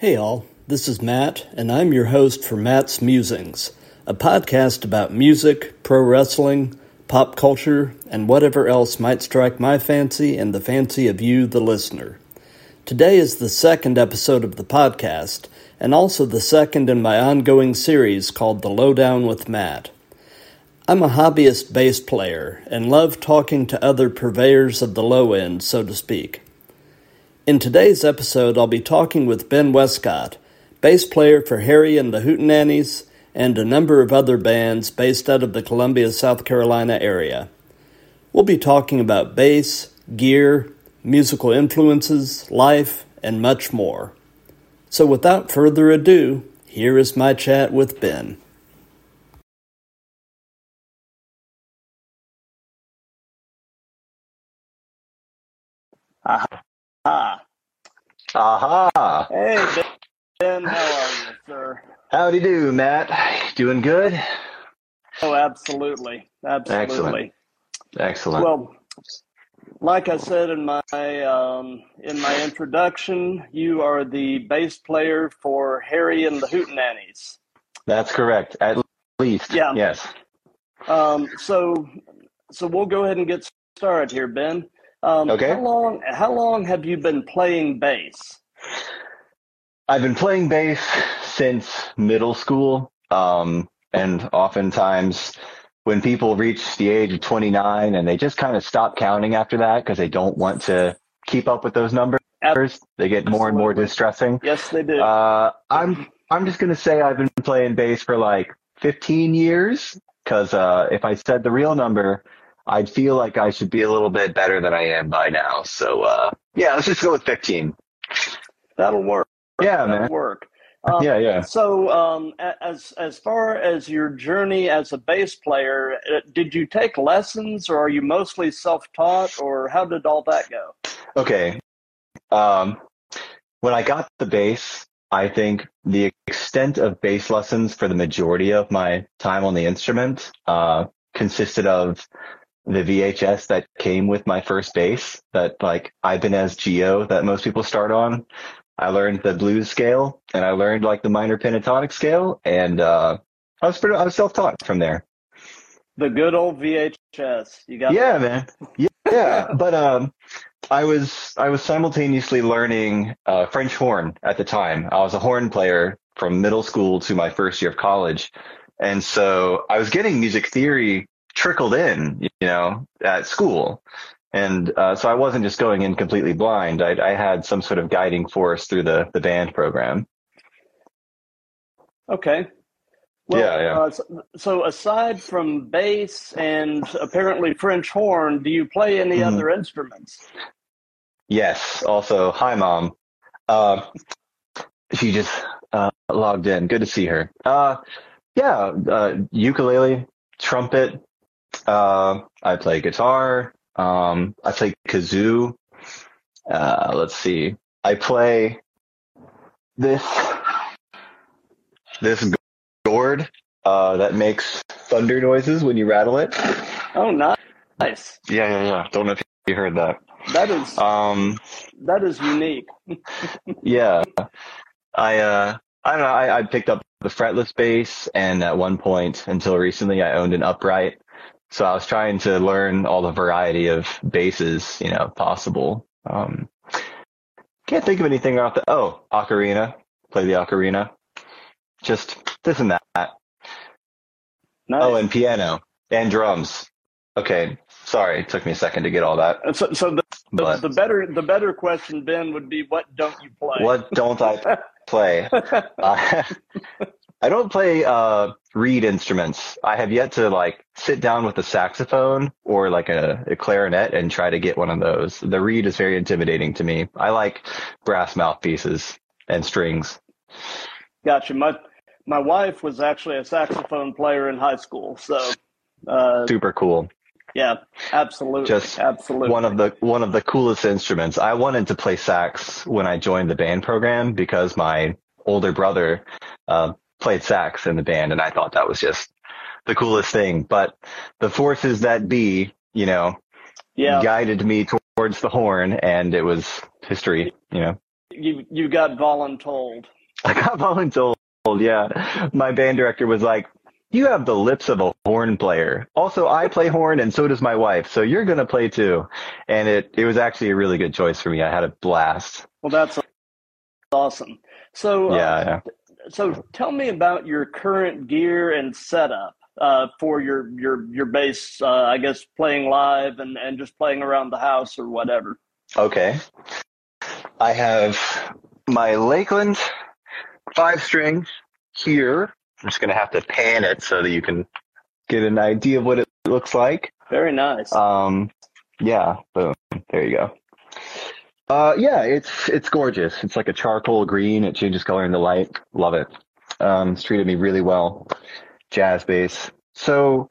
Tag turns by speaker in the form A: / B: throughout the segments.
A: Hey, all. This is Matt, and I'm your host for Matt's Musings, a podcast about music, pro wrestling, pop culture, and whatever else might strike my fancy and the fancy of you, the listener. Today is the second episode of the podcast, and also the second in my ongoing series called The Lowdown with Matt. I'm a hobbyist bass player and love talking to other purveyors of the low end, so to speak. In today's episode, I'll be talking with Ben Wescott, bass player for Harry and the Hootenannies and a number of other bands based out of the Columbia, South Carolina area. We'll be talking about bass, gear, musical influences, life, and much more. So without further ado, here is my chat with Ben.
B: Aha.
C: Aha.
B: Hey, Ben, how are you, sir?
C: Howdy do, you do, Matt. Doing good?
B: Oh, absolutely. Absolutely.
C: Excellent. Excellent.
B: Well, like I said in my um, in my introduction, you are the bass player for Harry and the Hootenannies.
C: That's correct. At least.
B: Yeah.
C: Yes.
B: Um, so, so we'll go ahead and get started here, Ben. Um,
C: Okay.
B: How long How long have you been playing bass?
C: I've been playing bass since middle school. Um, and oftentimes when people reach the age of 29 and they just kind of stop counting after that because they don't want to keep up with those numbers, they get more and more distressing.
B: Yes, they do.
C: Uh, I'm I'm just gonna say I've been playing bass for like 15 years because uh, if I said the real number, I'd feel like I should be a little bit better than I am by now. So uh, yeah, let's just go with 15.
B: That'll work.
C: Yeah,
B: That'll
C: man.
B: work. Um,
C: Yeah, yeah.
B: So, um, as as far as your journey as a bass player, uh, did you take lessons, or are you mostly self taught, or how did all that go?
C: Okay. Um, when I got the bass, I think the extent of bass lessons for the majority of my time on the instrument uh, consisted of the VHS that came with my first bass that like Ibanez GIO that most people start on. I learned the blues scale and I learned like the minor pentatonic scale and uh, I was pretty, I was self-taught from there.
B: The good old VHS. You got
C: Yeah, man. Yeah, yeah. but um, I was I was simultaneously learning uh, French horn at the time. I was a horn player from middle school to my first year of college, and so I was getting music theory trickled in, you know, at school. And uh, so I wasn't just going in completely blind. I, I had some sort of guiding force through the, the band program.
B: Okay. Well,
C: Yeah, yeah.
B: Uh, so, so aside from bass and apparently French horn, do you play any
C: Mhm.
B: other instruments?
C: Yes. Also, hi, mom. Uh, she just uh, logged in. Good to see her. Uh, yeah, uh, ukulele, trumpet. Uh, I play guitar. Um, I play kazoo. Uh, let's see. I play this this gourd uh, that makes thunder noises when you rattle it.
B: Oh, nice. Nice.
C: Yeah, yeah, yeah. Don't know if you heard that.
B: That is
C: Um,
B: that is unique.
C: Yeah. I uh I don't know, I, I picked up the fretless bass and at one point until recently I owned an upright. So I was trying to learn all the variety of bases, you know, possible. Um can't think of anything off the oh, ocarina. Play the ocarina. Just this and that.
B: Nice.
C: Oh, and piano. And drums. Okay. Sorry, it took me a second to get all that.
B: So, so the, the,
C: But
B: the better the better question, Ben, would be what don't you play?
C: what don't I play? I, I don't play uh, reed instruments. I have yet to like sit down with a saxophone or like a, a clarinet and try to get one of those. The reed is very intimidating to me. I like brass mouthpieces and strings.
B: Gotcha. My my wife was actually a saxophone player in high school, so uh,
C: Super cool.
B: yeah, absolutely,
C: Just
B: absolutely.
C: One of the one of the coolest instruments. I wanted to play sax when I joined the band program because my older brother uh, played sax in the band, and I thought that was just the coolest thing. But the forces that be, you know,
B: Yeah.
C: guided me towards the horn, and it was history. You know.
B: you you got voluntold.
C: I got voluntold. Yeah, my band director was like, "You have the lips of a horn player. Also, I play horn, and so does my wife. So you're gonna play too." And it it was actually a really good choice for me. I had a blast.
B: Well, that's awesome. So
C: yeah, uh, yeah.
B: So tell me about your current gear and setup uh, for your your your bass. Uh, I guess playing live and and just playing around the house or whatever.
C: Okay. I have my Lakland five string here. I'm just gonna have to pan it so that you can get an idea of what it looks like.
B: Very nice.
C: Um, yeah. Boom. There you go. Uh, yeah, it's it's gorgeous. It's like a charcoal green. It changes color in the light. Love it. Um, it's treated me really well. Jazz bass. So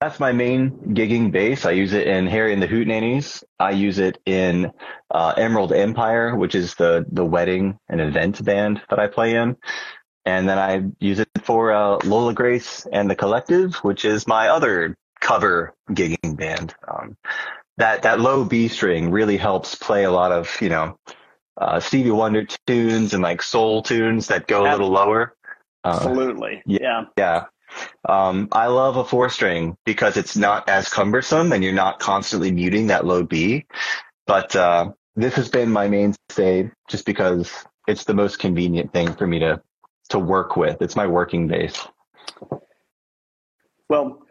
C: that's my main gigging bass. I use it in Harry and the Hootenannies. I use it in uh, Emerald Empire, which is the the wedding and event band that I play in. And then I use it for uh, Lola Grace and the Collective, which is my other cover gigging band. Um, that that low B string really helps play a lot of you know uh, Stevie Wonder tunes and like soul tunes that go a little lower.
B: Uh, Absolutely, yeah,
C: yeah. Um, I love a four string because it's not as cumbersome and you're not constantly muting that low B. But uh, this has been my mainstay just because it's the most convenient thing for me to to work with. It's my working base.
B: Well,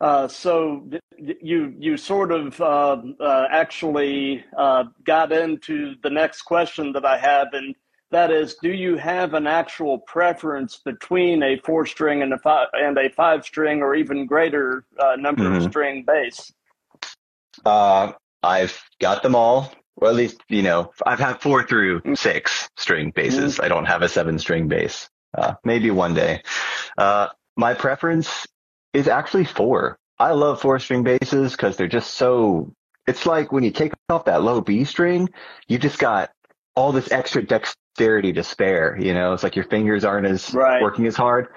B: uh, so you you sort of uh, uh, actually uh, got into the next question that I have, and that is, do you have an actual preference between a four string and a five and a five string, or even greater uh, number mm-hmm. of string bass?
C: I've got them all. Or at least, you know, I've had four through mm. six string basses. Mm-hmm. I don't have a seven string bass. maybe one day. my preference is actually four. I love four string basses because they're just so. It's like when you take off that low B string, you just got all this extra dexterity to spare. You know, it's like your fingers aren't as right. working as hard.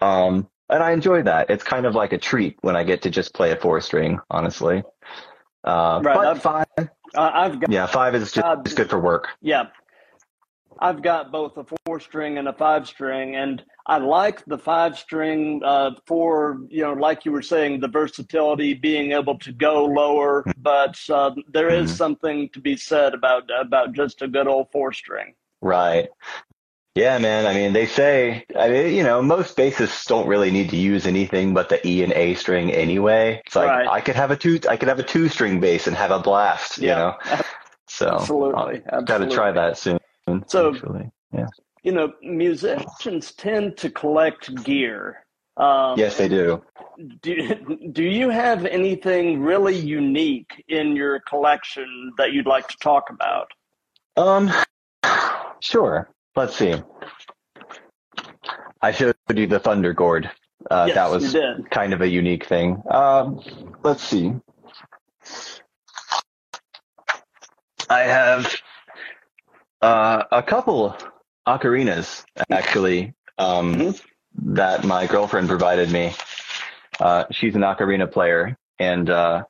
C: Um, and I enjoy that. It's kind of like a treat when I get to just play a four string, honestly. Uh, right, but I've, five, uh, I've got, yeah, five is just uh, good for work.
B: Yeah, I've got both a four string and a five string, and I like the five string uh, for you know, like you were saying, the versatility, being able to go lower. But uh, there is mm-hmm. something to be said about about just a good old four string.
C: Right. Yeah, man. I mean, they say, I mean, you know, most bassists don't really need to use anything but the E and A string anyway. It's like right. I could have a two, I could have a two string bass and have a blast. You know. So
B: absolutely, absolutely.
C: got to try that soon.
B: So, actually. yeah. You know, musicians tend to collect gear.
C: Um, yes, they do.
B: Do Do you have anything really unique in your collection that you'd like to talk about?
C: Um, sure. Let's see. I showed you the Thunder Gourd. Uh, yes, that was kind of a unique thing. Um, let's see. I have uh, a couple ocarinas actually um, mm-hmm. that my girlfriend provided me. Uh, she's an ocarina player, and uh,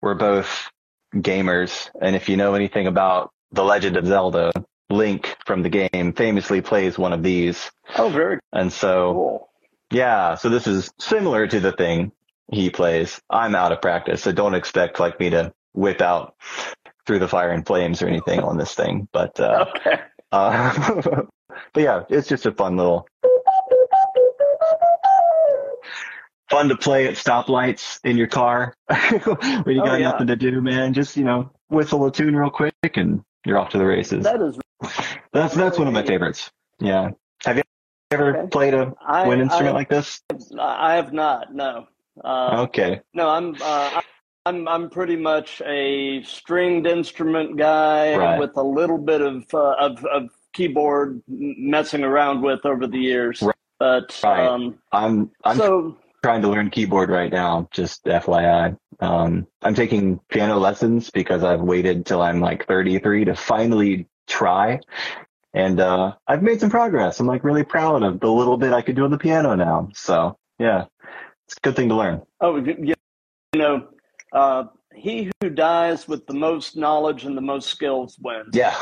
C: we're both gamers. And if you know anything about The Legend of Zelda, Link from the game famously plays one of these.
B: Oh, very.
C: And so, cool. yeah, so this is similar to the thing he plays. I'm out of practice, so don't expect like me to whip out through the fire and flames or anything on this thing, but uh, okay. Uh, but yeah, it's just a fun little fun to play at stoplights in your car when you oh, got yeah. nothing to do, man. Just you know, whistle a tune real quick and you're off to the races.
B: That is
C: that's that's one of my favorites. Yeah. Have you ever okay. played a I, wind instrument
B: I,
C: like this?
B: I have not. No.
C: Uh, okay.
B: No, I'm. Uh, I'm I'm pretty much a stringed instrument guy right. with a little bit of, uh, of of keyboard messing around with over the years. Right. But right. Um,
C: I'm I'm so, trying to learn keyboard right now. Just FYI, um, I'm taking piano lessons because I've waited till I'm like 33 to finally try. And uh, I've made some progress. I'm like really proud of the little bit I could do on the piano now. So yeah, it's a good thing to learn.
B: Oh, yeah. You know, uh, he who dies with the most knowledge and the most skills wins.
C: Yeah.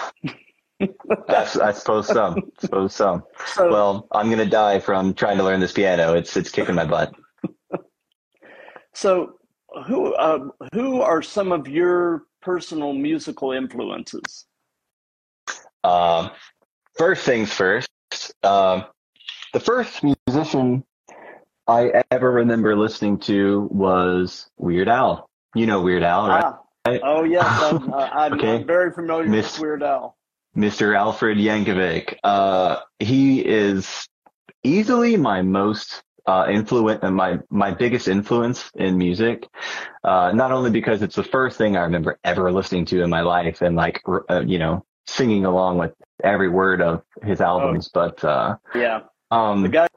C: I, I suppose so. I suppose so. so. Well, I'm gonna die from trying to learn this piano. It's it's kicking my butt.
B: So, who uh, who are some of your personal musical influences?
C: Uh, first things first. Uh, the first musician I ever remember listening to was Weird Al. You know Weird Al, right? Ah.
B: Oh yes, I'm, uh, I'm, okay. very familiar Miss, with Weird Al.
C: Mr. Alfred Yankovic. Uh, he is easily my most uh, influence and my my biggest influence in music. Uh, not only because it's the first thing I remember ever listening to in my life and like uh, you know singing along with every word of his albums, oh. but uh,
B: yeah,
C: um,
B: the guy,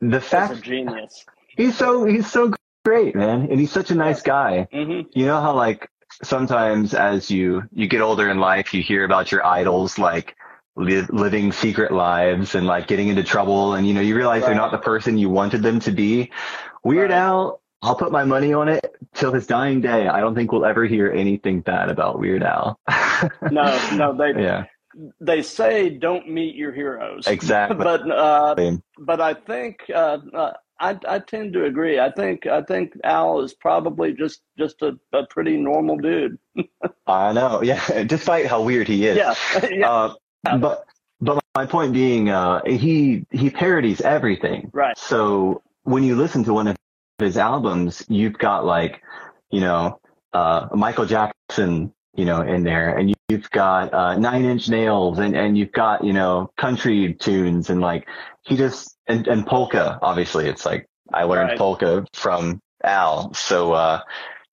C: the fact,
B: a genius.
C: He's so he's so great, man, and he's such a nice guy.
B: Mm-hmm.
C: You know how like sometimes as you you get older in life, you hear about your idols like li- living secret lives and like getting into trouble, and you know you realize right. they're not the person you wanted them to be. Weird right. Al, I'll put my money on it till his dying day. I don't think we'll ever hear anything bad about Weird Al.
B: no, no, they
C: yeah.
B: They say don't meet your heroes.
C: Exactly.
B: but uh, but I think uh, uh, I, I tend to agree. I think I think Al is probably just just a, a pretty normal dude.
C: I know, yeah. Despite how weird he is.
B: Yeah. yeah.
C: Uh, but but my point being, uh, he he parodies everything.
B: Right.
C: So when you listen to one of his albums, you've got like, you know, uh, Michael Jackson, you know, in there, and you've got uh, Nine Inch Nails, and and you've got you know country tunes, and like he just and, and polka, obviously, it's like I learned right. polka from Al. So, uh,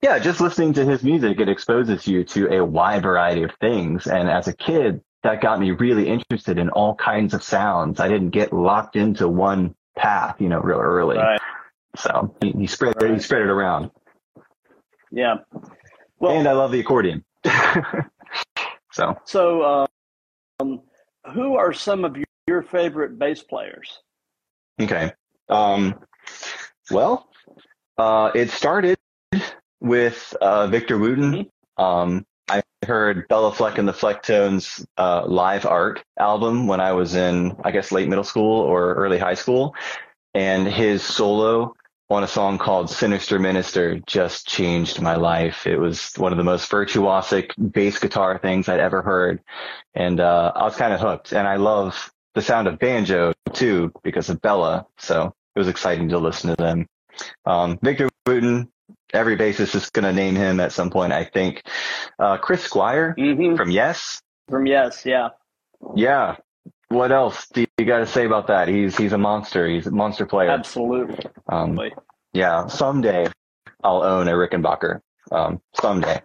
C: yeah, just listening to his music, it exposes you to a wide variety of things. And as a kid, that got me really interested in all kinds of sounds. I didn't get locked into one path, you know, real early.
B: Right.
C: So he, he spread right. he spread it around.
B: Yeah.
C: Well, and I love the accordion. so.
B: So, um, who are some of your favorite bass players?
C: Okay. Um, well, uh, it started with uh, Victor Wooten. Mm-hmm. Um, I heard Béla Fleck and the Flecktones uh, live art album when I was in, I guess, late middle school or early high school, and his solo on a song called Sinister Minister just changed my life. It was one of the most virtuosic bass guitar things I'd ever heard. And, uh, I was kind of hooked and I love the sound of banjo too because of Béla. So it was exciting to listen to them. Um, Victor Wooten, every bassist is going to name him at some point, I think. Uh, Chris Squire
B: mm-hmm.
C: from Yes.
B: From Yes, yeah.
C: Yeah. What else do you got to say about that? He's he's a monster. He's a monster player.
B: Absolutely.
C: Um, yeah. Someday I'll own a Rickenbacker. Um, someday,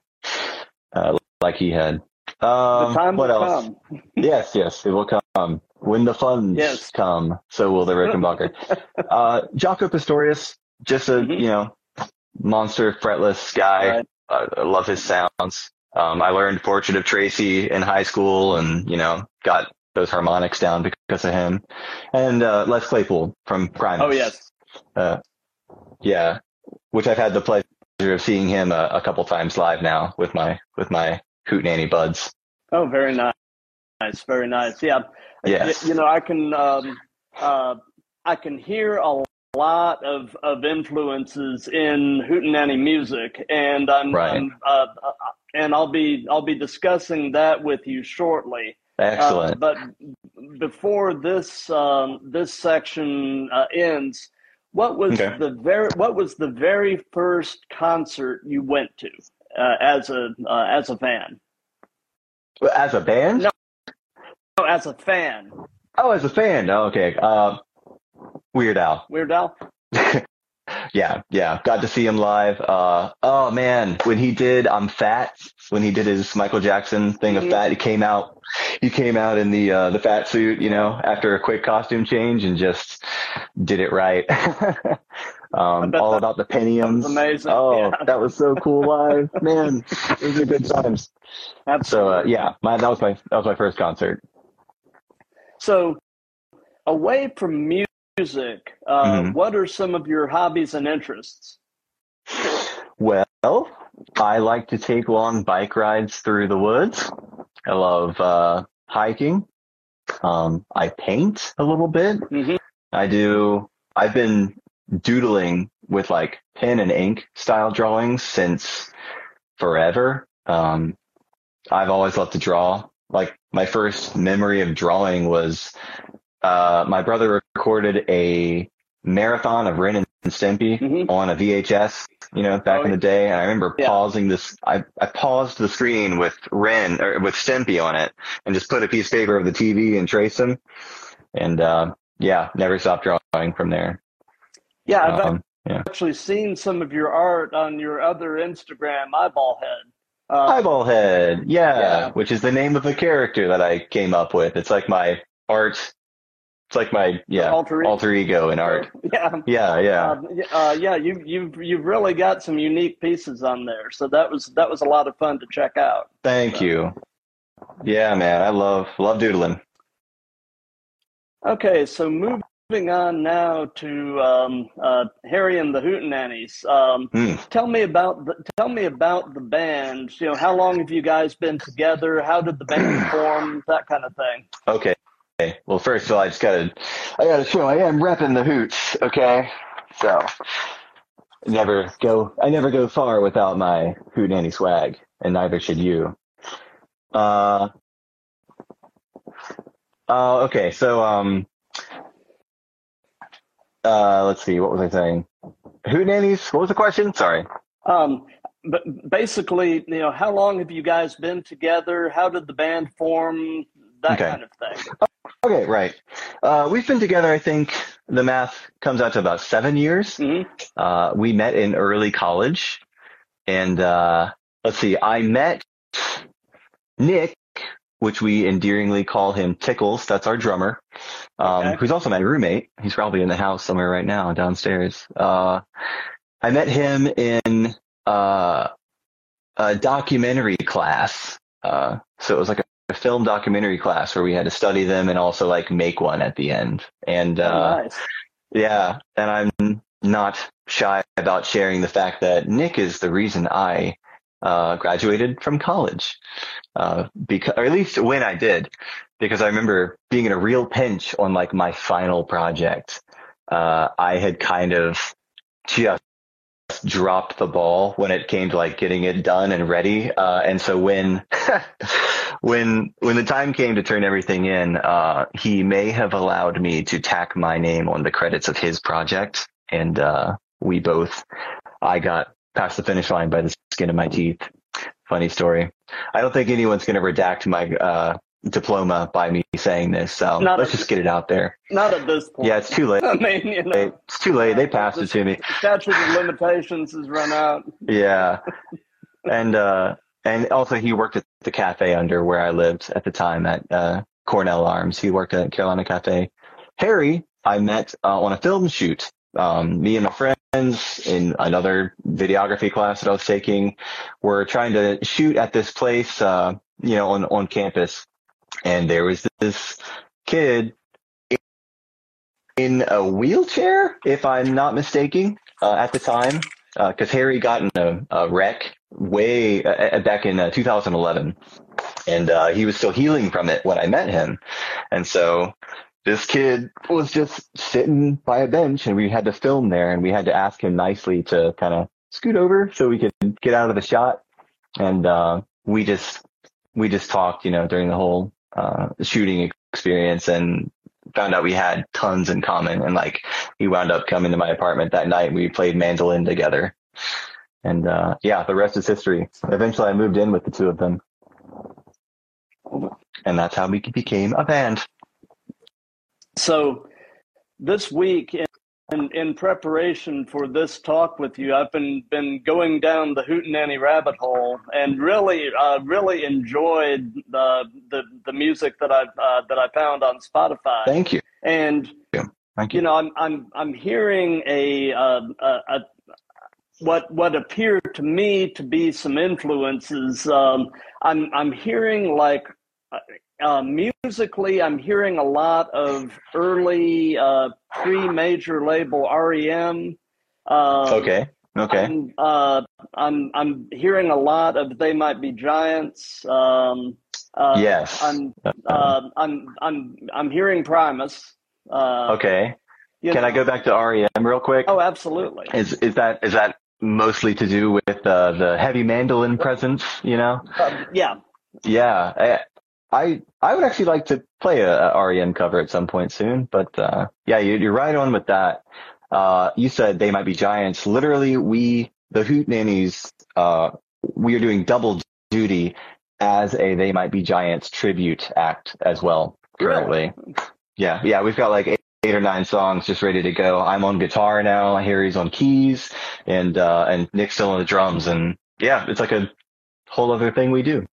C: uh, like he had. Um, what else?
B: come.
C: yes, yes, it will come. When the funds
B: yes.
C: come, so will the Rickenbacker. uh, Jaco Pastorius, just a, mm-hmm. you know, monster fretless guy. Right. Uh, I love his sounds. Um, I learned Portrait of Tracy in high school and, you know, got those harmonics down because of him. And, uh, Les Claypool from Primus.
B: Oh, yes.
C: Uh, yeah, which I've had the pleasure of seeing him a, a couple times live now with my, with my Hootenanny buds.
B: Oh, very nice. Very nice. Yeah.
C: Yes.
B: You, you know, I can um, uh, I can hear a lot of, of influences in Hootenanny music, and I'm,
C: right.
B: I'm uh, uh, and I'll be I'll be discussing that with you shortly.
C: Excellent.
B: Uh, but before this um, this section uh, ends, what was
C: okay.
B: the very what was the very first concert you went to uh, as a uh, as a fan?
C: As a band?
B: No, no, as a fan.
C: Oh, as a fan. Oh, okay. Uh, Weird Al.
B: Weird Al.
C: Yeah, yeah. Got to see him live. Uh, oh man, when he did "I'm Fat," when he did his Michael Jackson thing mm-hmm. of fat, he came out. He came out in the uh, the fat suit, you know, after a quick costume change, and just did it right. um, all about the pentiums.
B: Amazing.
C: Oh,
B: yeah.
C: that was so cool live, man. Those are good times.
B: Absolutely.
C: So uh, yeah, my, that was my that was my first concert.
B: So, away from music, uh, mm-hmm. what are some of your hobbies and interests?
C: Well, I like to take long bike rides through the woods. I love uh, hiking. Um, I paint a little bit.
B: Mhm.
C: I do. I've been doodling with like pen and ink style drawings since forever. Um, I've always loved to draw. Like my first memory of drawing was uh, my brother recorded a marathon of Ren and Stimpy
B: Mhm.
C: on a VHS, you know, back
B: Oh,
C: in the day. And I remember
B: yeah.
C: pausing this, I, I paused the screen with Ren or with Stimpy on it and just put a piece of paper of the TV and trace them. And, uh, yeah, never stopped drawing from there.
B: Yeah, I've
C: Um, yeah.
B: actually seen some of your art on your other Instagram, Eyeball Head. Uh,
C: Eyeball Head, yeah,
B: Yeah.
C: which is the name of a character that I came up with. It's like my art. It's like my yeah
B: Alter ego.
C: alter ego in art.
B: yeah.
C: Yeah, yeah.
B: Uh, uh, yeah, you, you've you've really got some unique pieces on there, so that was that was a lot of fun to check out.
C: Thank you. Yeah, man, I love love doodling.
B: Okay, so moving on now to um, uh, Harry and the Hootenannies. Um,
C: Hmm.
B: tell me about the, tell me about the band. You know, how long have you guys been together? How did the band form? That kind of thing.
C: Okay. Okay. Well, first of all, I just gotta, I gotta show I am repping the hoots. Okay. So, never go, I never go far without my hoot nanny swag, and neither should you. Uh, uh, okay. So, um, uh, let's see. What was I saying? Hoot nannies. What was the question? Sorry.
B: Um, but basically, you know, how long have you guys been together? How did the band form? That
C: Okay.
B: kind of thing.
C: Okay. Right. Uh, we've been together. I think the math comes out to about seven years.
B: hmm
C: Uh, we met in early college, and uh, let's see, I met Nick, which we endearingly call him Tickles. That's our drummer, um,
B: Okay.
C: who's also my roommate. He's probably in the house somewhere right now downstairs. Uh, I met him in uh, a documentary class. Uh, so it was like a, a film documentary class where we had to study them and also like make one at the end. And uh,
B: Oh, nice.
C: yeah, and I'm not shy about sharing the fact that Nick is the reason I uh, graduated from college, uh, because, or at least when I did, because I remember being in a real pinch on like my final project. Uh, I had kind of just dropped the ball when it came to like getting it done and ready. Uh, and so when, when, when the time came to turn everything in, uh, he may have allowed me to tack my name on the credits of his project. And, uh, we both, I got past the finish line by the skin of my teeth. Funny story. I don't think anyone's going to redact my, uh, diploma by me saying this. So
B: Not
C: let's just get it out there.
B: Not at this point.
C: Yeah, it's too late.
B: I mean, you know,
C: It's too late. They passed it to me.
B: The statute of limitations has run out.
C: Yeah. And, uh, and also he worked at the cafe under where I lived at the time at, uh, Cornell Arms. He worked at Carolina Cafe. Harry, I met, uh, on a film shoot. Um, me and my friends in another videography class that I was taking were trying to shoot at this place, uh, you know, on, on campus. And there was this kid in a wheelchair, if I'm not mistaken, uh, at the time because Harry got in a, a wreck way uh, back in uh, 2011, and uh, he was still healing from it when I met him, and so this kid was just sitting by a bench, and we had to film there, and we had to ask him nicely to kind of scoot over so we could get out of the shot, and uh, we just we just talked, you know, during the whole uh, shooting experience, and found out we had tons in common, and like he wound up coming to my apartment that night. We played mandolin together. And, uh, yeah, the rest is history. Eventually I moved in with the two of them. And that's how we became a band.
B: So this week in, in, in preparation for this talk with you, I've been, been going down the Hootenanny rabbit hole and really, uh, really enjoyed the, the, the music that I, uh, that I found on Spotify.
C: Thank you.
B: And
C: Thank
B: you
C: you.
B: know, I'm I'm I'm hearing a, uh, a, a what what appear to me to be some influences. Um, I'm I'm hearing like uh, musically, I'm hearing a lot of early uh, pre-major label REM. Um,
C: Okay. Okay.
B: I'm, uh, I'm I'm hearing a lot of They Might Be Giants. Um, Uh,
C: yes.
B: I'm, uh, I'm, I'm, I'm hearing Primus. Uh,
C: okay. Can I go back to REM real quick?
B: Oh, absolutely.
C: Is is that is that mostly to do with uh, the heavy mandolin presence? You know.
B: Uh, yeah.
C: Yeah. I I, would actually like to play a, a REM cover at some point soon. But uh, yeah, you, you're right on with that. Uh, you said they might be giants. Literally, we the Hoot Nannies. Uh, we are doing double duty as a They Might Be Giants tribute act as well currently. Yeah, yeah, we've got like eight, eight or nine songs just ready to go. I'm on guitar now. Harry's on keys, and uh, and Nick's still on the drums. And yeah, it's like a whole other thing we do.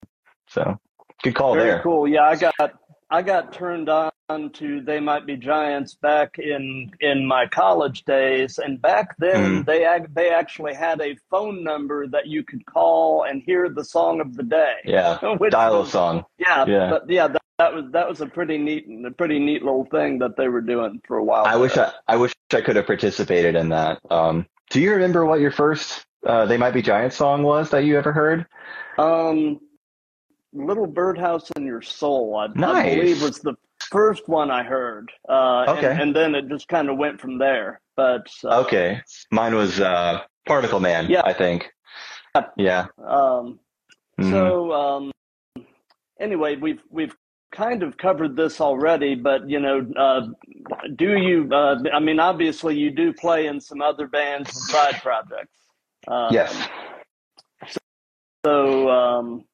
C: So good call
B: Very
C: there.
B: cool. Yeah, I got I got turned on to They Might Be Giants back in in my college days, and back then
C: Mhm.
B: they they actually had a phone number that you could call and hear the song of the day.
C: Yeah, dial a song.
B: Yeah,
C: Yeah.
B: but yeah, that, that was that was a pretty neat a pretty neat little thing that they were doing for a while.
C: I wish. I I wish I could have participated in that. Um, do you remember what your first uh, They Might Be Giants song was that you ever heard?
B: Um, Little Birdhouse in Your Soul, I, I believe was the first one I heard. Uh, and-
C: Okay.
B: and, then it just kind of went from there. But uh,
C: Okay, mine was uh, Particle Man.
B: Yeah.
C: I think. Yeah.
B: Um,
C: Mhm.
B: So um, anyway, we've we've kind of covered this already, but you know, uh, do you? Uh, I mean, obviously, you do play in some other bands and side projects. Uh,
C: yes.
B: So, um,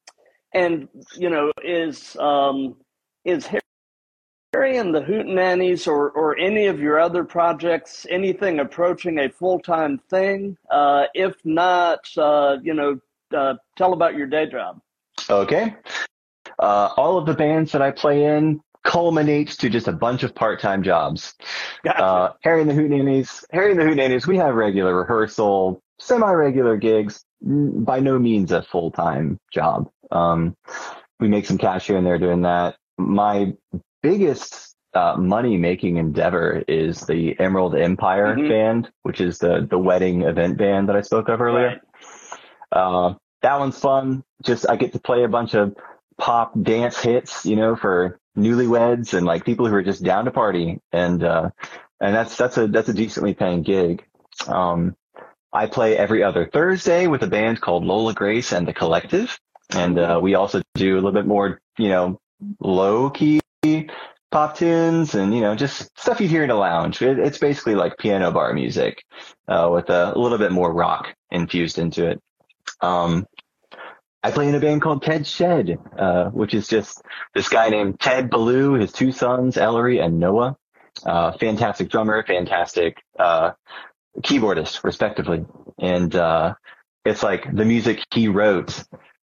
B: and you know, is um, is Harry and the Hootenannies or or any of your other projects anything approaching a full time thing? Uh, if not, uh, you know, uh, tell about your day job.
C: Okay. Uh, all of the bands that I play in culminates to just a bunch of part-time jobs.
B: Gotcha.
C: Uh, Harry and the Hootenannies, Harry and the Hootenannies, we have regular rehearsal, semi-regular gigs, by no means a full-time job. Um, we make some cash here and there doing that. My biggest uh, money-making endeavor is the Emerald Empire
B: Mhm.
C: band, which is the the wedding event band that I spoke of earlier.
B: Right.
C: Uh, that one's fun. Just I get to play a bunch of pop dance hits, you know, for newlyweds and like people who are just down to party, and uh, and that's that's a that's a decently paying gig. Um, I play every other Thursday with a band called Lola Grace and the Collective, and uh, we also do a little bit more, you know, low key pop tunes and you know just stuff you hear in a lounge. It, it's basically like piano bar music uh, with a, a little bit more rock infused into it. Um, I play in a band called Ted Shed, uh, which is just this guy named Ted Ballou, his two sons, Ellery and Noah. Uh, fantastic drummer, fantastic, uh, keyboardist, respectively. And, uh, it's like the music he wrote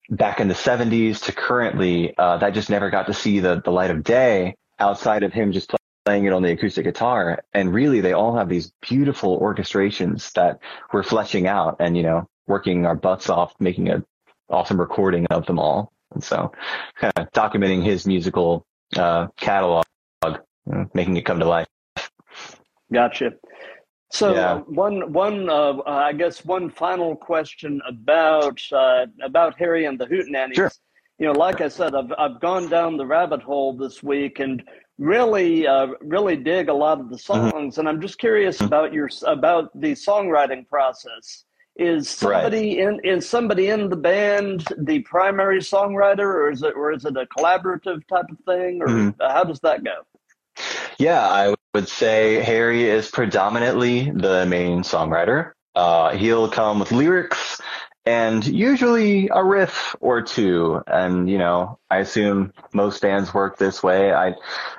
C: back in the 70s to currently, uh, that just never got to see the, the light of day outside of him just play, playing it on the acoustic guitar. And really, they all have these beautiful orchestrations that we're fleshing out and, you know, working our butts off, making a awesome recording of them all. And so kind of documenting his musical, uh, catalog, you know, making it come to life.
B: Gotcha. So
C: Yeah.
B: one one uh, uh, I guess one final question about uh, about Harry and the Hootenannies.
C: Sure.
B: You know, like I said, I've I've gone down the rabbit hole this week and really uh, really dig a lot of the
C: Mm-hmm.
B: songs, and I'm just curious about your about the songwriting process. Is somebody in is somebody in the band the primary songwriter, or is it or is it a collaborative type of thing, or
C: Mhm.
B: uh, how does that go?
C: Yeah, I would say Harry is predominantly the main songwriter. Uh, he'll come with lyrics and usually a riff or two. And, you know, I assume most bands work this way. I,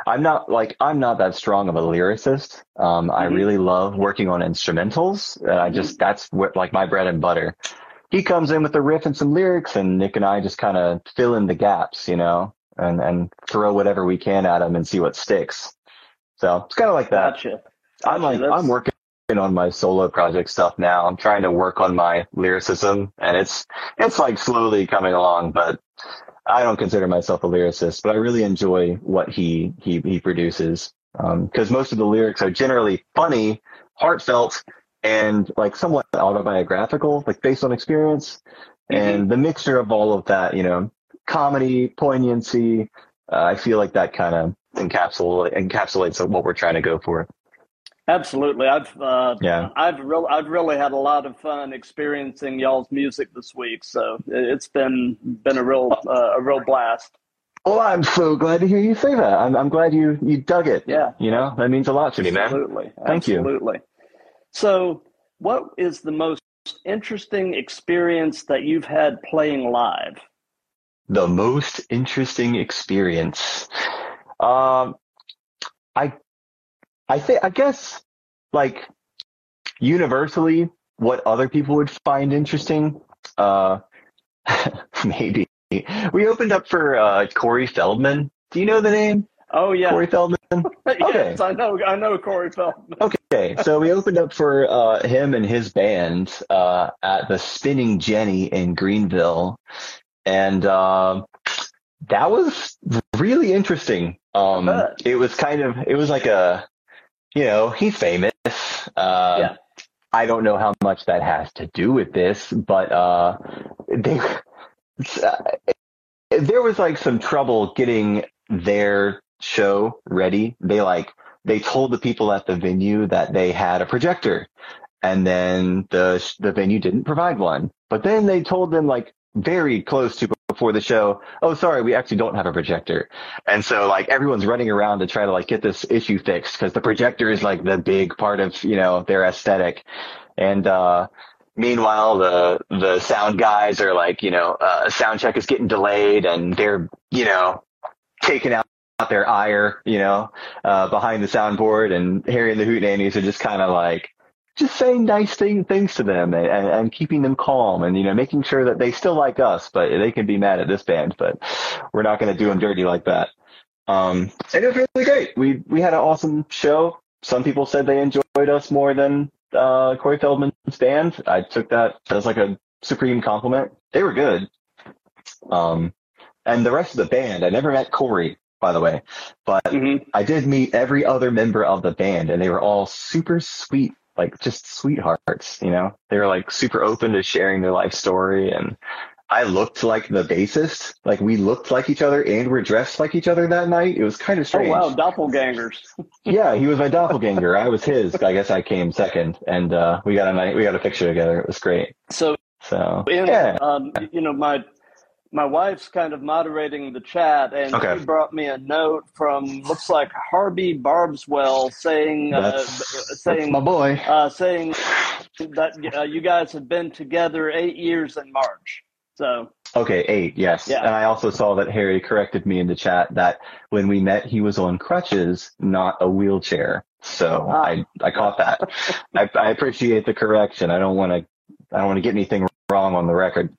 C: I'm not like, I'm not that strong of a lyricist. Um, I
B: Mhm.
C: really love working on instrumentals. And I just, that's what, like my bread and butter. He comes in with a riff and some lyrics and Nick and I just kind of fill in the gaps, you know, and, and throw whatever we can at him and see what sticks. So it's kind of like that.
B: Gotcha.
C: I'm like,
B: that's-
C: I'm working on my solo project stuff now. I'm trying to work on my lyricism and it's, it's like slowly coming along, but I don't consider myself a lyricist, but I really enjoy what he, he, he produces. Um, cause most of the lyrics are generally funny, heartfelt, and like somewhat autobiographical, like based on experience. And the mixture of all of that, you know, comedy, poignancy. Uh, I feel like that kind of encapsulate, encapsulates what we're trying to go for.
B: Absolutely, I've uh,
C: yeah,
B: I've really I've really had a lot of fun experiencing y'all's music this week. So it's been been a real uh, a real blast.
C: Well, I'm so glad to hear you say that. I'm I'm glad you you dug it.
B: Yeah,
C: you know that means a lot to me,
B: man. Absolutely,
C: thank you.
B: Absolutely. So, what is the most interesting experience that you've had playing live?
C: The most interesting experience. Um, I, I think, I guess, like, universally, what other people would find interesting, uh, maybe. We opened up for, uh, Corey Feldman. Do you know the name?
B: Oh yeah,
C: Corey Feldman.
B: yes, I know. I know Corey Feldman.
C: Okay, so we opened up for uh, him and his band uh, at the Spinning Jenny in Greenville, and uh, that was really interesting. Um, it was kind of, it was like a, you know, he's famous. Uh,
B: yeah.
C: I don't know how much that has to do with this, but uh, they, there was like some trouble getting their show ready. They like they told the people at the venue that they had a projector, and then the the venue didn't provide one. But then they told them like very close to before the show, oh sorry, we actually don't have a projector. And so like everyone's running around to try to like get this issue fixed because the projector is like the big part of you know their aesthetic. And uh meanwhile the the sound guys are like you know uh sound check is getting delayed and they're you know taking out their ire, you know, uh, behind the soundboard and Harry and the Hootenannies are just kind of like, just saying nice thing, things to them and, and, and, keeping them calm and, you know, making sure that they still like us, but they can be mad at this band, but we're not going to do them dirty like that. Um, and it was really great. We, we had an awesome show. Some people said they enjoyed us more than, uh, Corey Feldman's band. I took that as like a supreme compliment. They were good. Um, and the rest of the band, I never met Corey, by the way. But mm-hmm. I did meet every other member of the band and they were all super sweet, like just sweethearts, you know? They were like super open to sharing their life story and I looked like the bassist. Like we looked like each other and were dressed like each other that night. It was kind of strange.
B: Oh wow, doppelgangers.
C: yeah, he was my doppelganger. I was his. I guess I came second, and uh, we got a night. We got a picture together. It was great.
B: So,
C: so
B: yeah. Um, you know, my my wife's kind of moderating the chat, and okay. she brought me a note from looks like Harvey Barbswell saying uh, saying
C: my boy
B: uh, saying that uh, you guys have been together eight years in March. So
C: okay, eight, yes.
B: Yeah.
C: And I also saw that Harry corrected me in the chat that when we met, he was on crutches, not a wheelchair. So ah. I I caught that. I, I appreciate the correction. I don't want to I don't want to get anything wrong on the record.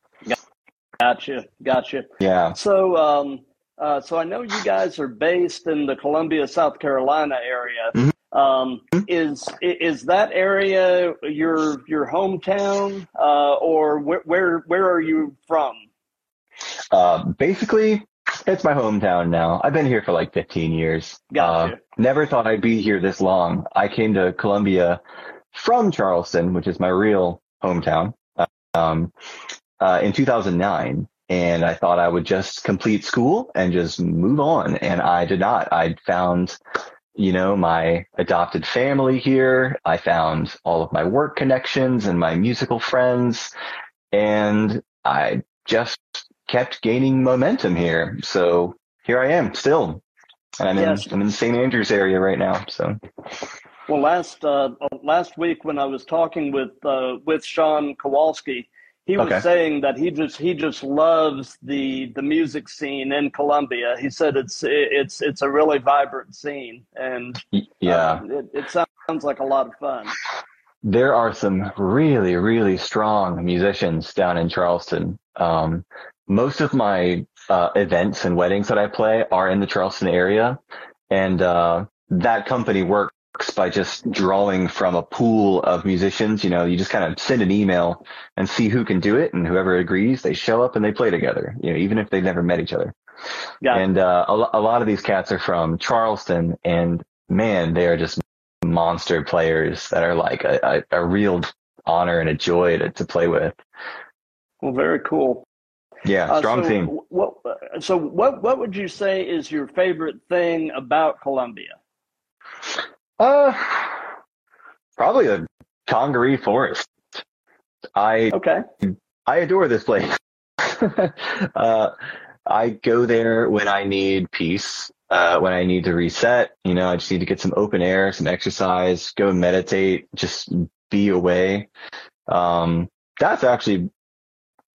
B: Gotcha, gotcha.
C: Yeah.
B: So, um, uh, so I know you guys are based in the Columbia, South Carolina area. Mm-hmm. Um, is is that area your your hometown, uh, or where, where where are you from?
C: Uh, basically, it's my hometown now. I've been here for like 15 years.
B: Gotcha.
C: Uh, never thought I'd be here this long. I came to Columbia from Charleston, which is my real hometown. Um, uh, in 2009 and I thought I would just complete school and just move on. And I did not. I found, you know, my adopted family here. I found all of my work connections and my musical friends. And I just kept gaining momentum here. So here I am still. And I'm yes. in, I'm in the St. Andrews area right now. So.
B: Well, last, uh, last week when I was talking with, uh, with Sean Kowalski, he was okay. saying that he just he just loves the the music scene in Columbia. He said it's it's it's a really vibrant scene, and
C: yeah,
B: uh, it, it sounds like a lot of fun.
C: There are some really really strong musicians down in Charleston. Um, most of my uh, events and weddings that I play are in the Charleston area, and uh, that company works by just drawing from a pool of musicians. You know, you just kind of send an email and see who can do it, and whoever agrees, they show up and they play together. You know, even if they've never met each other.
B: Yeah.
C: And uh, a, a lot of these cats are from Charleston, and man, they are just monster players that are like a, a, a real honor and a joy to, to play with.
B: Well, very cool.
C: Yeah,
B: Uh,
C: strong
B: so
C: theme.
B: What, so what what would you say is your favorite thing about Columbia?
C: Uh, probably the Congaree Forest. I
B: Okay.
C: I adore this place. uh, I go there when I need peace, uh, when I need to reset. You know, I just need to get some open air, some exercise, go meditate, just be away. Um, that's actually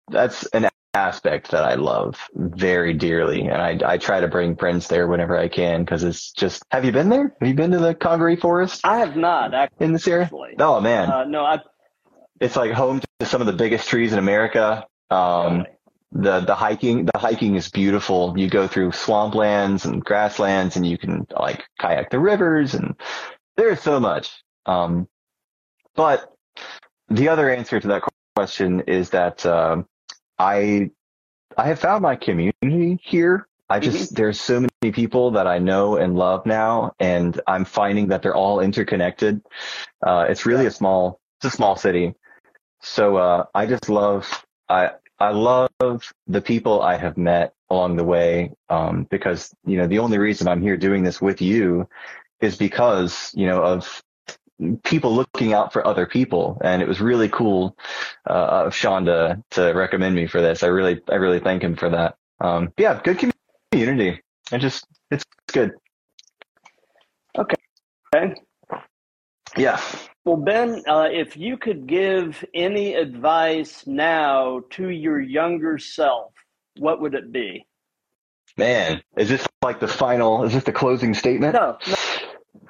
C: that's an aspect that I love very dearly, and I I try to bring friends there whenever I can because it's just. Have you been there? Have you been to the Congaree Forest
B: I have not
C: in this area?
B: actually.
C: Oh man,
B: Uh, no, I.
C: it's like home to some of the biggest trees in America. Um, the the hiking the hiking is beautiful. You go through swamplands and grasslands, and you can like kayak the rivers, and there's so much. Um, but the other answer to that question is that um, I I have found my community here. I just there's so many people that I know and love now, and I'm finding that they're all interconnected. Uh, it's really a small it's a small city, so uh, I just love I I love the people I have met along the way um, because you know the only reason I'm here doing this with you is because you know of people looking out for other people, and it was really cool uh, of Sean to to recommend me for this. I really I really thank him for that. Um, yeah, good community. I just it's good.
B: Okay.
C: Yeah.
B: Well, Ben, uh, if you could give any advice now to your younger self, what would it be?
C: Man, is this like the final? Is this the closing statement?
B: No,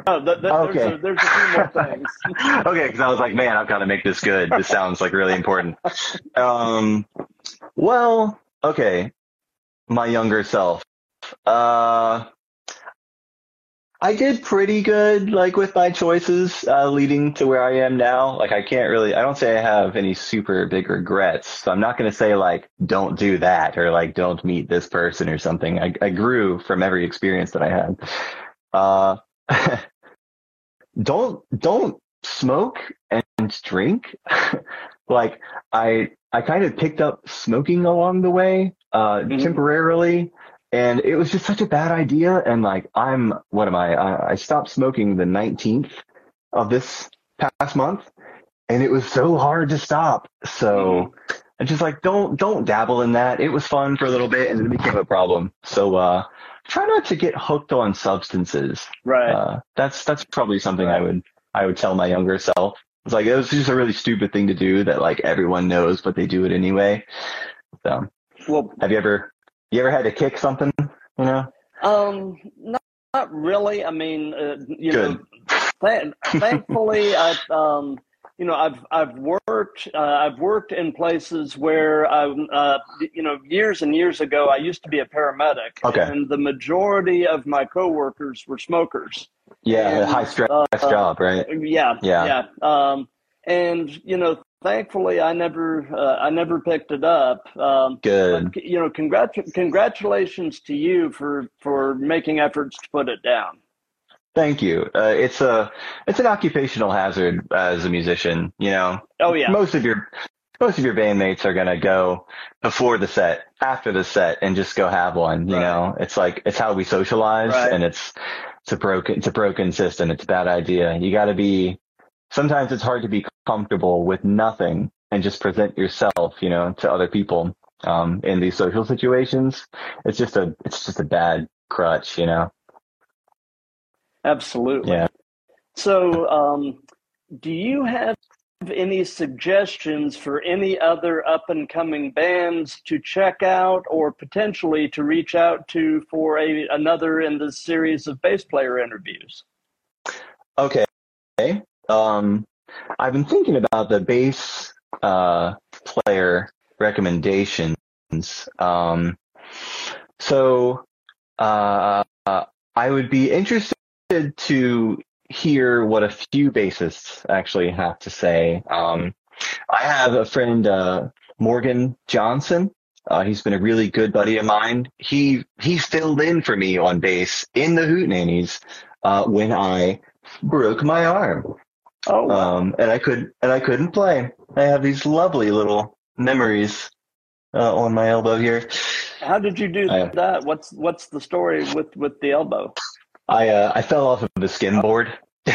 B: no, th- th-
C: Okay.
B: there's, a, there's a few more things.
C: okay, because I was like, man, I've got to make this good. This sounds like really important. Um, well, okay, my younger self. Uh, I did pretty good, like with my choices, uh, leading to where I am now. Like, I can't really, I don't say I have any super big regrets. So I'm not going to say like, don't do that or like, don't meet this person or something. I, I grew from every experience that I had. Uh, don't don't smoke and drink. like I I kind of picked up smoking along the way, uh,
B: Mhm.
C: temporarily, and it was just such a bad idea. And like I'm what am I? I, I stopped smoking the 19th of this past month, and it was so hard to stop. So. I just like don't don't dabble in that. It was fun for a little bit and then it became a problem. So uh try not to get hooked on substances.
B: Right.
C: Uh, that's that's probably something I would I would tell my younger self. It's like it was just a really stupid thing to do that like everyone knows, but they do it anyway. So
B: well,
C: have you ever you ever had to kick something? You know?
B: um, not, not really. I mean, uh, you
C: Good.
B: know, th- thankfully, I, um, you know, I've I've worked uh, I've worked in places where I, uh, you know, years and years ago, I used to be a paramedic,
C: Okay.
B: and the majority of my coworkers were smokers.
C: Yeah,
B: And,
C: high stress
B: uh,
C: job, right?
B: Yeah,
C: Yeah.
B: yeah. Um, and you know, thankfully, I never, uh, I never picked it up. Um,
C: Good.
B: but, you know, congrat- congratulations to you for for making efforts to put it down.
C: Thank you. Uh, it's a it's an occupational hazard as a musician. You know,
B: Oh yeah,
C: most of your most of your bandmates are gonna go before the set, after the set, and just go have one. You
B: Right.
C: know, it's like it's how we socialize,
B: Right.
C: and it's it's a broken it's a broken system. It's a bad idea. You got to be. Sometimes it's hard to be comfortable with nothing and just present yourself, you know, to other people. Um, in these social situations, it's just a it's just a bad crutch, you know.
B: Absolutely.
C: Yeah.
B: So, um, do you have any suggestions for any other up and coming bands to check out, or potentially to reach out to for a another in the series of bass player interviews?
C: Okay. Um, I've been thinking about the bass uh, player recommendations. Um, so uh, I would be interested to hear what a few bassists actually have to say. Um, I have a friend, uh, Morgan Johnson. Uh, he's been a really good buddy of mine. He he filled in for me on bass in the Hootenannies uh, when I broke my arm,
B: Oh,
C: um, and I could and I couldn't play. I have these lovely little memories uh, on my elbow here.
B: How did you do I, that? What's what's the story with with the elbow?
C: I uh, I fell off of the skimboard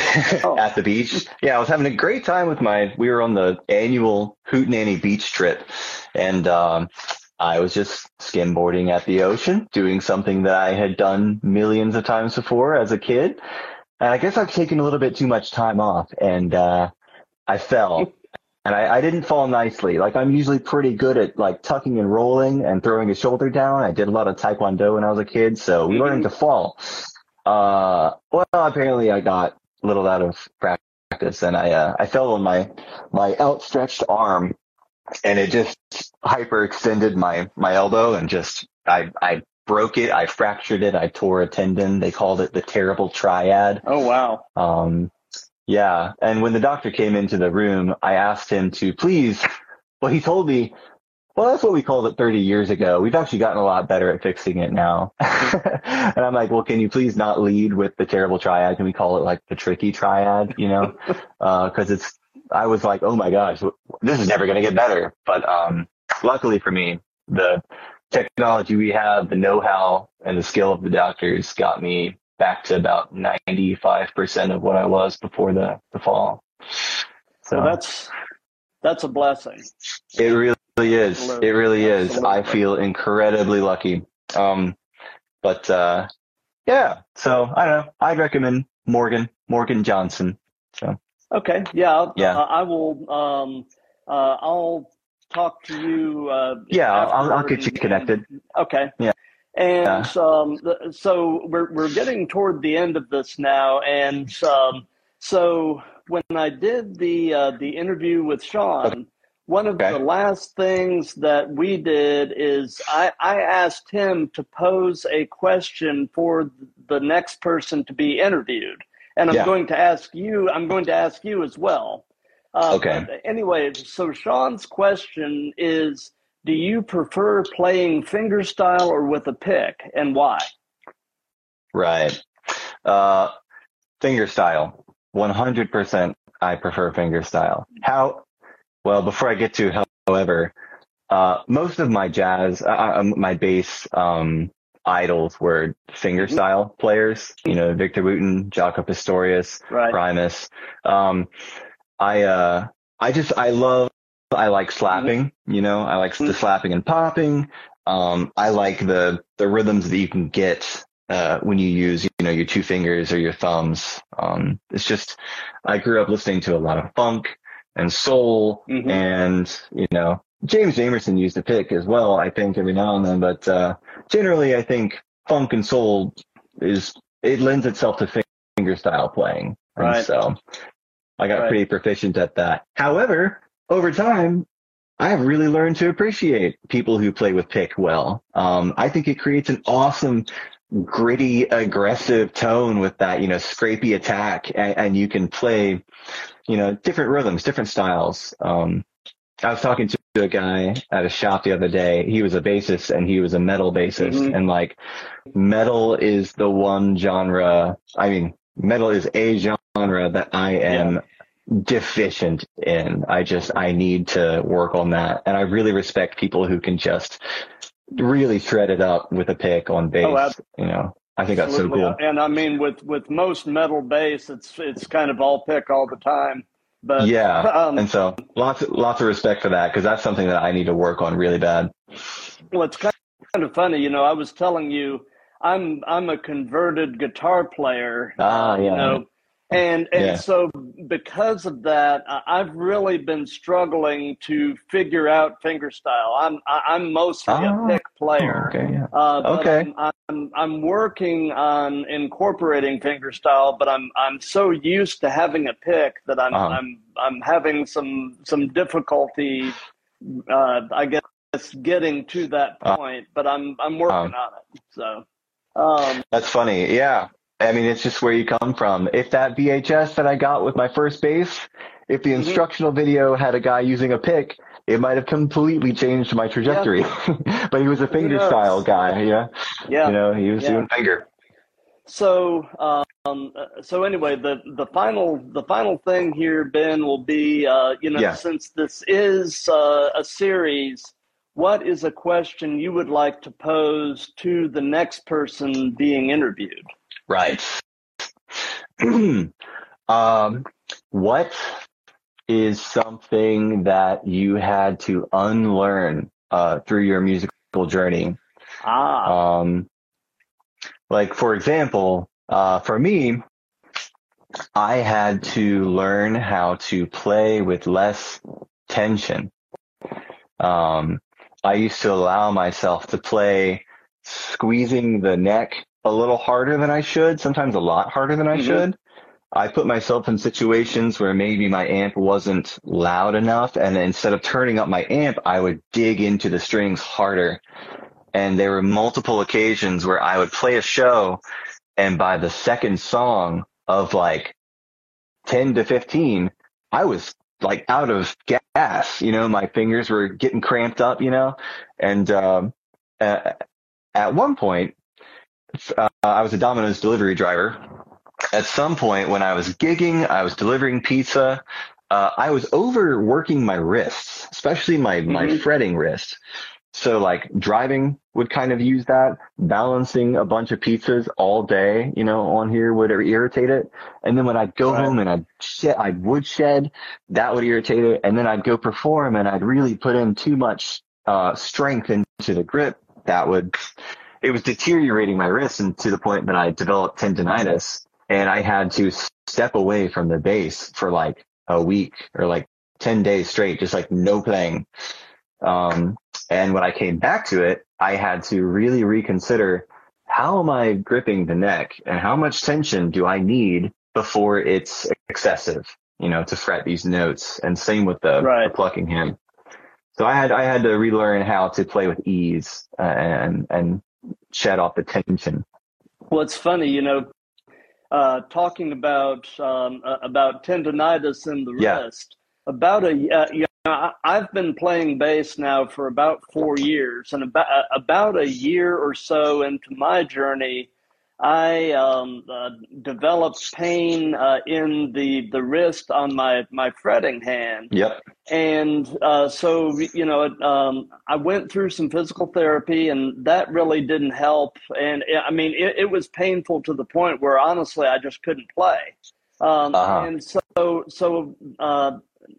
C: oh. at the beach. Yeah, I was having a great time with my. We were on the annual Hootenanny beach trip, and um, I was just skimboarding at the ocean, doing something that I had done millions of times before as a kid. And I guess I've taken a little bit too much time off, and uh, I fell. and I, I, didn't fall nicely. Like I'm usually pretty good at like tucking and rolling and throwing a shoulder down. I did a lot of taekwondo when I was a kid, so we learned to fall. Uh, well, apparently I got a little out of practice, and I uh, I fell on my my outstretched arm, and it just hyperextended my my elbow, and just I I broke it. I fractured it. I tore a tendon. They called it the terrible triad.
B: Oh wow.
C: Um, yeah. And when the doctor came into the room, I asked him to please. Well, he told me well, that's what we called it 30 years ago. We've actually gotten a lot better at fixing it now. and I'm like, well, can you please not lead with the terrible triad? Can we call it like the tricky triad, you know? Uh, cause it's, I was like, oh my gosh, this is never going to get better. But, um, luckily for me, the technology we have, the know-how and the skill of the doctors got me back to about 95% of what I was before the, the fall.
B: So well, that's, that's a blessing.
C: It really really is. It really is. I feel incredibly lucky. Um, but uh, yeah, so I don't know. I'd recommend Morgan Morgan Johnson. So
B: okay, yeah, yeah. Uh, I will. Um, uh, I'll talk to you. Uh,
C: yeah, I'll, I'll get you connected.
B: Okay.
C: Yeah.
B: And yeah. um, so we're we're getting toward the end of this now, and um, so when I did the uh, the interview with Sean, one of okay. the last things that we did is I, I asked him to pose a question for the next person to be interviewed. And I'm yeah. going to ask you, I'm going to ask you as well.
C: Uh, okay.
B: Anyway, so Sean's question is Do you prefer playing fingerstyle or with a pick and why?
C: Right. Uh, fingerstyle. 100% I prefer fingerstyle. How well, before I get to however, uh, most of my jazz, uh, uh um, my bass, um, idols were fingerstyle mm-hmm. players, you know, Victor Wooten, Jaco Pastorius, right. Primus. Um, I, uh, I just, I love, I like slapping, mm-hmm. you know, I like mm-hmm. the slapping and popping. Um, I like the, the rhythms that you can get, uh, when you use, you know, your two fingers or your thumbs. Um, it's just, I grew up listening to a lot of funk, and soul mm-hmm. and you know James Jamerson used a pick as well, I think every now and then, but uh, generally I think funk and soul is it lends itself to finger style playing, right. and so I got right. pretty proficient at that. However, over time, I've really learned to appreciate people who play with pick well. Um, I think it creates an awesome gritty, aggressive tone with that, you know, scrapey attack, and, and you can play you know, different rhythms, different styles. Um, I was talking to a guy at a shop the other day. He was a bassist and he was a metal bassist. Mm-hmm. And like, metal is the one genre, I mean, metal is a genre that I am yeah. deficient in. I just, I need to work on that. And I really respect people who can just really shred it up with a pick on bass. Oh, you know, I think Absolutely. that's so
B: cool. And I mean, with with most metal bass, it's it's kind of all pick all the time. But
C: yeah, um, and so lots lots of respect for that because that's something that I need to work on really bad.
B: Well, it's kind of funny, you know. I was telling you, I'm I'm a converted guitar player.
C: Ah, yeah.
B: You know, and and yeah. so because of that, I've really been struggling to figure out fingerstyle. I'm I'm mostly oh, a pick player.
C: Okay, yeah. Uh,
B: okay. I'm, I'm, I'm working on incorporating fingerstyle, but I'm I'm so used to having a pick that I'm uh-huh. I'm I'm having some some difficulty. Uh, I guess getting to that uh-huh. point, uh, but I'm I'm working uh, on it. So. Um,
C: That's funny. Yeah. I mean, it's just where you come from. If that VHS that I got with my first bass, if the mm-hmm. instructional video had a guy using a pick, it might have completely changed my trajectory. Yeah. but he was a finger style guy, yeah. Yeah. You know, he was yeah. doing finger.
B: So, um, so anyway, the the final the final thing here, Ben, will be, uh, you know, yeah. since this is uh, a series, what is a question you would like to pose to the next person being interviewed?
C: Right. um, what is something that you had to unlearn uh, through your musical journey?
B: Ah.
C: Um, like for example, uh, for me, I had to learn how to play with less tension. Um, I used to allow myself to play squeezing the neck a little harder than I should, sometimes a lot harder than I mm-hmm. should. I put myself in situations where maybe my amp wasn't loud enough and instead of turning up my amp, I would dig into the strings harder. And there were multiple occasions where I would play a show and by the second song of like 10 to 15, I was like out of gas, you know, my fingers were getting cramped up, you know, and, um, uh, at one point, uh, I was a Domino's delivery driver at some point when I was gigging, I was delivering pizza. Uh, I was overworking my wrists, especially my, mm-hmm. my fretting wrist. So like driving would kind of use that. Balancing a bunch of pizzas all day, you know, on here would irritate it. And then when I'd go right. home and I'd shed, I would shed, that would irritate it. And then I'd go perform and I'd really put in too much, uh, strength into the grip. That would, it was deteriorating my wrist and to the point that I developed tendonitis and I had to step away from the bass for like a week or like 10 days straight, just like no playing. Um, and when I came back to it, I had to really reconsider how am I gripping the neck and how much tension do I need before it's excessive, you know, to fret these notes and same with the, right. the plucking hand. So I had, I had to relearn how to play with ease uh, and, and shed off the tension.
B: Well, it's funny, you know, uh, talking about um, uh, about tendonitis in the yeah. wrist. About a uh, you know, I've been playing bass now for about four years, and about uh, about a year or so into my journey, I um, uh, developed pain uh, in the, the wrist on my, my fretting hand.
C: Yep.
B: And uh, so, you know, um, I went through some physical therapy and that really didn't help. And I mean, it, it was painful to the point where honestly, I just couldn't play. Um, uh-huh. And so, so uh,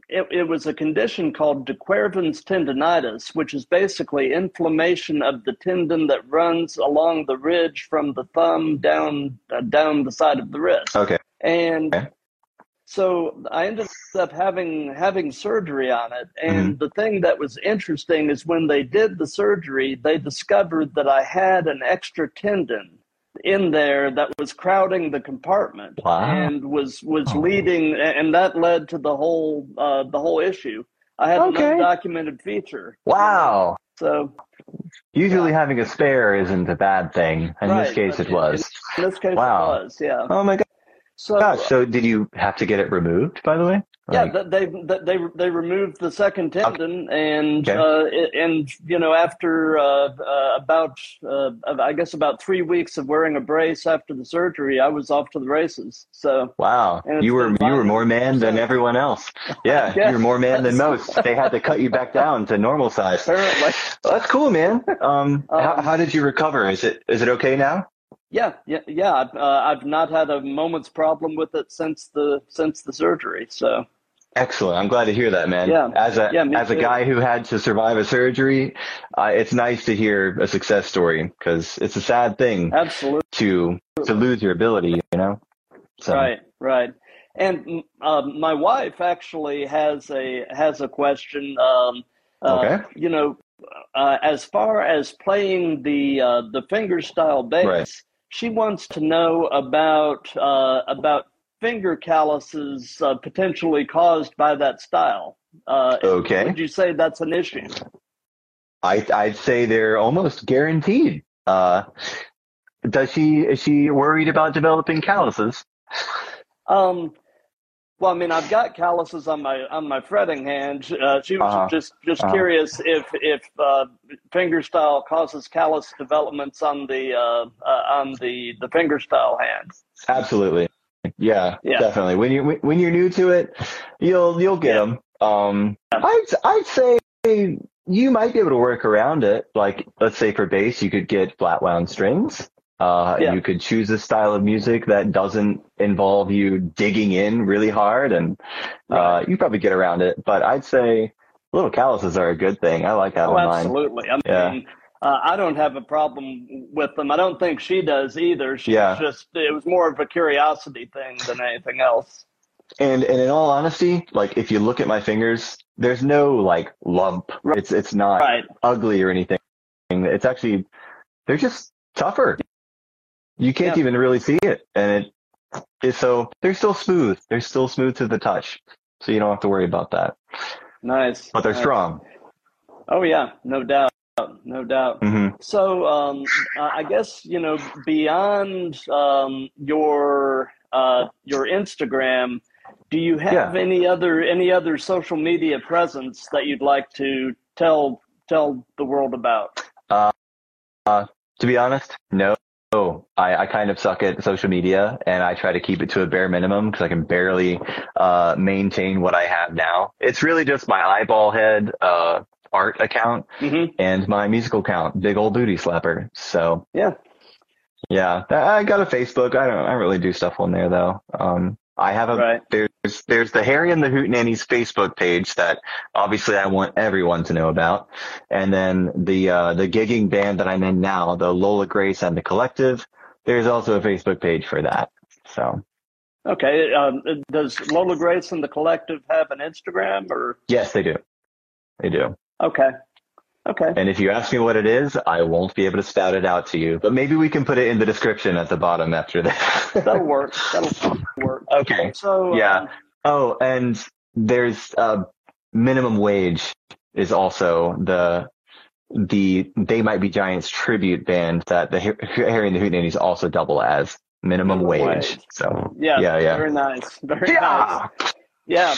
B: it, it was a condition called de Quervain's tendonitis, which is basically inflammation of the tendon that runs along the ridge from the thumb down uh, down the side of the wrist.
C: Okay.
B: And okay. so I ended up having having surgery on it. And mm-hmm. the thing that was interesting is when they did the surgery, they discovered that I had an extra tendon in there that was crowding the compartment
C: wow.
B: and was was oh. leading and that led to the whole uh, the whole issue i had okay. an undocumented feature
C: wow
B: so
C: usually yeah. having a spare isn't a bad thing in right. this case it was
B: in this case wow. it was yeah
C: oh my god so, Gosh, so did you have to get it removed by the way
B: yeah, they they they removed the second tendon, and okay. uh, and you know after uh, uh, about uh, I guess about three weeks of wearing a brace after the surgery, I was off to the races. So
C: wow, you were you were more man than everyone else. Yeah, you were more man than most. They had to cut you back down to normal size.
B: Apparently,
C: well, that's cool, man. Um, um, how, how did you recover? Is it is it okay now?
B: Yeah, yeah, yeah. I've, uh, I've not had a moment's problem with it since the since the surgery. So
C: excellent. I'm glad to hear that, man. Yeah. As a yeah, as a guy who had to survive a surgery, uh, it's nice to hear a success story because it's a sad thing.
B: Absolutely.
C: To to lose your ability, you know.
B: So. Right. Right. And uh, my wife actually has a has a question. Um, uh, okay. You know, uh, as far as playing the uh, the fingerstyle bass. Right she wants to know about uh, about finger calluses uh, potentially caused by that style. Uh,
C: okay.
B: Would you say that's an issue?
C: I, I'd say they're almost guaranteed. Uh, does she is she worried about developing calluses?
B: Um, well, I mean, I've got calluses on my on my fretting hand. Uh, she was uh-huh. just just uh-huh. curious if if uh, fingerstyle causes callus developments on the uh, uh, on the the fingerstyle hand.
C: Absolutely, yeah, yeah, definitely. When you when you're new to it, you'll you'll get yeah. them. Um, I'd I'd say you might be able to work around it. Like, let's say for bass, you could get flat wound strings. Uh,
B: Yeah.
C: you could choose a style of music that doesn't involve you digging in really hard and, uh, you probably get around it. But I'd say little calluses are a good thing. I like having
B: Oh, absolutely. I
C: Yeah.
B: uh, I don't have a problem with them. I don't think she does either. She's
C: Yeah.
B: just, it was more of a curiosity thing than anything else.
C: And, and in all honesty, like if you look at my fingers, there's no like lump.
B: Right.
C: It's, it's not
B: Right.
C: ugly or anything. It's actually, they're just tougher. You can't
B: Yeah.
C: even really see it. And it is so, they're still smooth. They're still smooth to the touch. So you don't have to worry about that.
B: Nice.
C: But they're
B: Nice.
C: strong.
B: Oh, yeah. No doubt. No doubt.
C: hmm
B: So, um, uh, I guess you know beyond um, your uh, your Instagram, do you have
C: Yeah.
B: any other any other social media presence that you'd like to tell tell the world about?
C: To be honest, no. I, I kind of suck at social media and I try to keep it to a bare minimum because I can barely uh, maintain what I have now. It's really just my eyeball head uh, art account
B: hmm
C: and my musical account, Big Old Booty Slapper. So
B: Yeah.
C: yeah, I I got a Facebook. I don't, I don't really do stuff on there though. Um, I have a
B: Right.
C: there's there's the Harry and the Hootenannies Facebook page that obviously I want everyone to know about, and then the uh, the gigging band that I'm in now, the Lola Grace and the Collective. There's also a Facebook page for that. So
B: Okay. Um, does Lola Grace and the Collective have an Instagram or?
C: yes, they do, they do.
B: Okay. Okay.
C: And if you ask me what it is, I won't be able to spout it out to you. But maybe we can put it in the description at the bottom after this.
B: That'll work. That'll work.
C: okay.
B: So
C: Yeah.
B: um,
C: Oh, and there's uh, minimum wage is also the the They Might Be Giants tribute band that the Har- Harry and the Hootenannies also double as minimum,
B: Minimum
C: wage.
B: wage.
C: So
B: yeah.
C: yeah, yeah,
B: Very nice. Very
C: yeah,
B: nice. Yeah.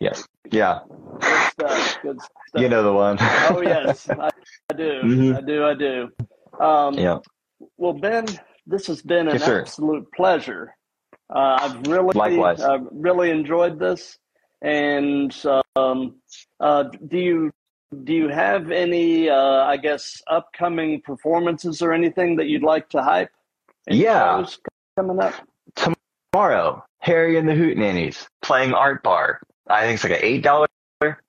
C: yes, yeah.
B: Good stuff. Good stuff.
C: You know the one.
B: oh yes, I, I do.
C: Mhm.
B: I do. I do. Um,
C: yeah.
B: Well, Ben, this has been an
C: Yes,
B: absolute pleasure. Uh, I've really,
C: Likewise.
B: uh, really enjoyed this. And um, uh, do you do you have any, uh, I guess, upcoming performances or anything that you'd like to hype?
C: Yeah.
B: shows coming up.
C: Tomorrow, Harry and the Hootenannies playing Art Bar. I think it's like an eight dollar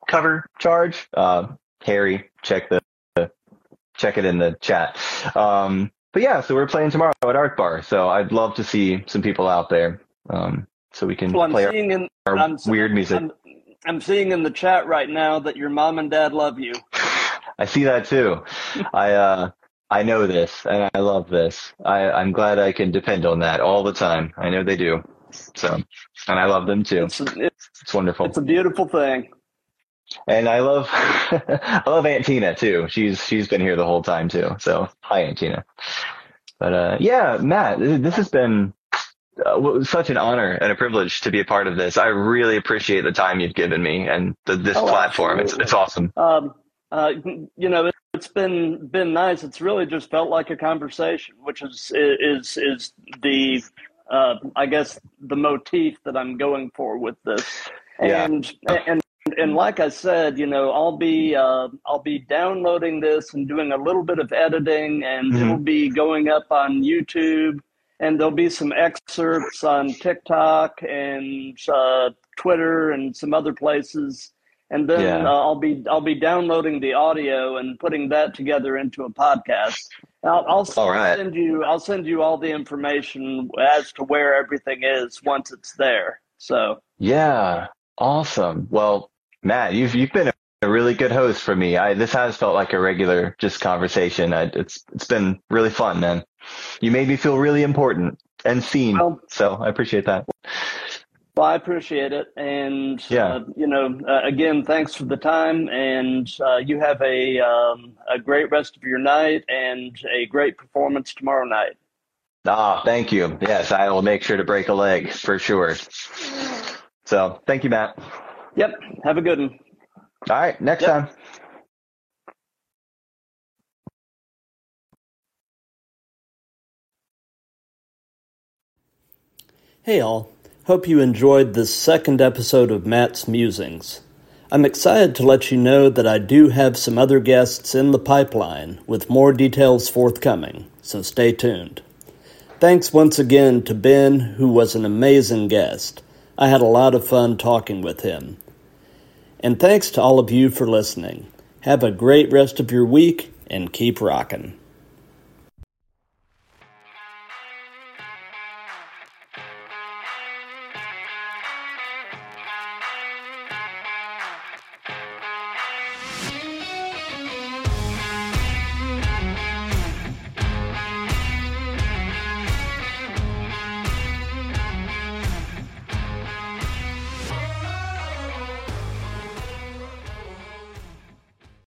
C: cover charge. Uh, Harry, check the, the check it in the chat. Um, but yeah, so we're playing tomorrow at Art Bar. So I'd love to see some people out there. Um, so we can
B: Well, I'm
C: play our,
B: in
C: our
B: I'm-
C: weird music.
B: I'm, I'm seeing in the chat right now that your mom and dad love you.
C: I see that too. I uh I know this and I love this. I, I'm glad I can depend on that all the time. I know they do. So and I love them too.
B: It's it's,
C: It's wonderful.
B: it's a beautiful thing.
C: And I love I love Aunt Tina too. She's she's been here the whole time too. So hi Aunt Tina. But uh yeah, Matt, this has been uh, such an honor and a privilege to be a part of this. I really appreciate the time you've given me and the, this
B: Oh,
C: platform. It's
B: absolutely.
C: it's awesome.
B: Um, uh, you know, it, it's been been nice. It's really just felt like a conversation, which is is is the uh, I guess the motif that I'm going for with this.
C: Yeah.
B: And and and like I said, you know, I'll be uh, I'll be downloading this and doing a little bit of editing, and
C: Mhm.
B: it'll be going up on YouTube, and there'll be some excerpts on TikTok and uh, Twitter and some other places and then
C: Yeah.
B: uh, I'll be I'll be downloading the audio and putting that together into a podcast. I'll, I'll
C: All right.
B: send you I'll send you all the information as to where everything is once it's there. So
C: Yeah, awesome. Well, Matt, you've you've been a really good host for me. I this has felt like a regular just conversation. I, it's it's been really fun, man. You made me feel really important and seen.
B: Well-
C: so I appreciate that.
B: Well, I appreciate it, and
C: Yeah.
B: uh, you know, uh, again, thanks for the time, and uh, you have a um, a great rest of your night and a great performance tomorrow night.
C: Ah, thank you. Yes, I will make sure to break a leg for sure. So thank you, Matt.
B: Yep, have a good one.
C: All right, next
B: Yep.
C: time.
A: Hey all, hope you enjoyed this second episode of Matt's Musings.
B: I'm excited to let you know that I do have some other guests in the pipeline with more details forthcoming, so stay tuned. Thanks once again to Ben, who was an amazing guest. I had a lot of fun talking with him. And thanks to all of you for listening. Have a great rest of your week and keep rocking.